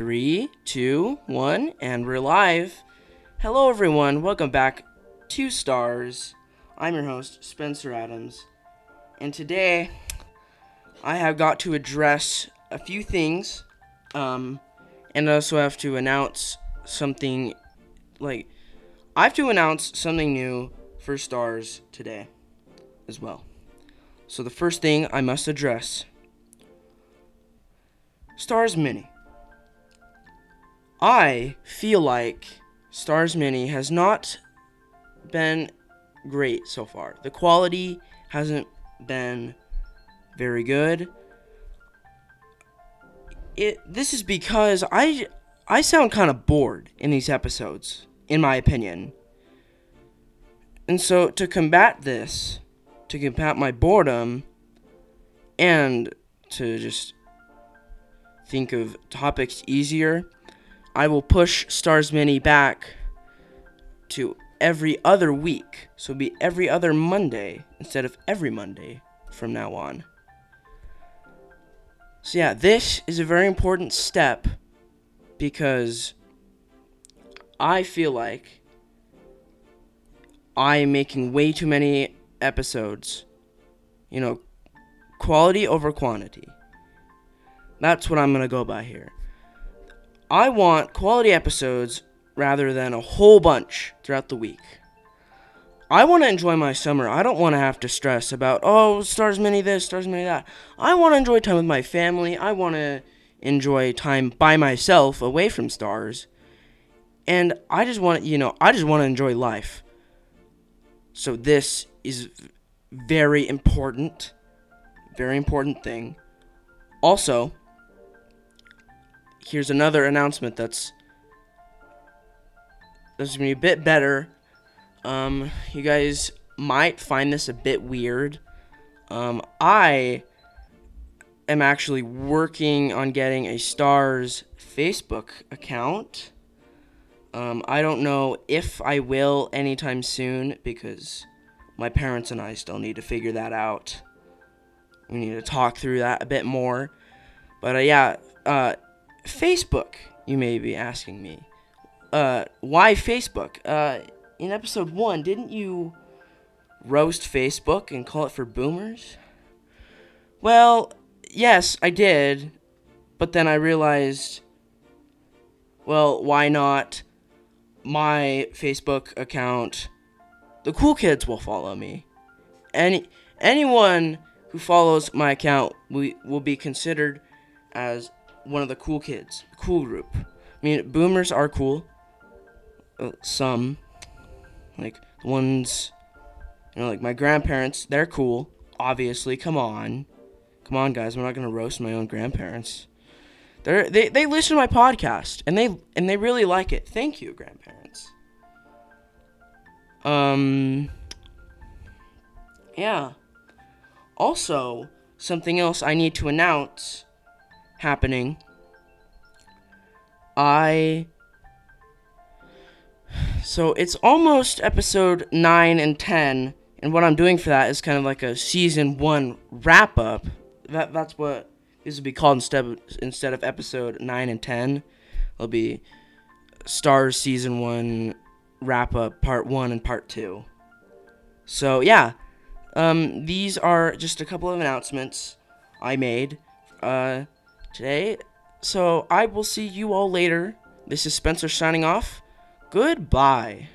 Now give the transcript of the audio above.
Three, two, one, and we're live. Hello, everyone. Welcome back to Stars. I'm your host, Spencer Adams, and today I have got to address a few things, um, and I also have to announce something. Like, I have to announce something new for Stars today, as well. So the first thing I must address: Stars Mini. I feel like Stars Mini has not been great so far. The quality hasn't been very good. It this is because I I sound kind of bored in these episodes, in my opinion. And so to combat this, to combat my boredom and to just think of topics easier, I will push Stars Mini back to every other week. So it'll be every other Monday instead of every Monday from now on. So, yeah, this is a very important step because I feel like I am making way too many episodes. You know, quality over quantity. That's what I'm going to go by here. I want quality episodes rather than a whole bunch throughout the week. I want to enjoy my summer. I don't want to have to stress about, oh, stars mini this, stars mini that. I want to enjoy time with my family. I want to enjoy time by myself away from stars. And I just want, you know, I just want to enjoy life. So this is very important. Very important thing. Also, here's another announcement that's that's gonna be a bit better. Um, you guys might find this a bit weird. Um, I am actually working on getting a Stars Facebook account. Um, I don't know if I will anytime soon because my parents and I still need to figure that out. We need to talk through that a bit more. But uh, yeah, uh, Facebook, you may be asking me. Uh, why Facebook? Uh, in episode one, didn't you roast Facebook and call it for boomers? Well, yes, I did. But then I realized, well, why not my Facebook account? The cool kids will follow me. Any anyone who follows my account will, will be considered as one of the cool kids, cool group. I mean, boomers are cool. Uh, some, like the ones, you know, like my grandparents, they're cool. Obviously, come on, come on, guys. I'm not gonna roast my own grandparents. They're, they they listen to my podcast and they and they really like it. Thank you, grandparents. Um. Yeah. Also, something else I need to announce happening. I. So it's almost episode 9 and 10, and what I'm doing for that is kind of like a season 1 wrap up. That, that's what this will be called instead of, instead of episode 9 and 10. It'll be Stars season 1 wrap up, part 1 and part 2. So, yeah. Um, these are just a couple of announcements I made. Uh, today. So I will see you all later. This is Spencer signing off. Goodbye.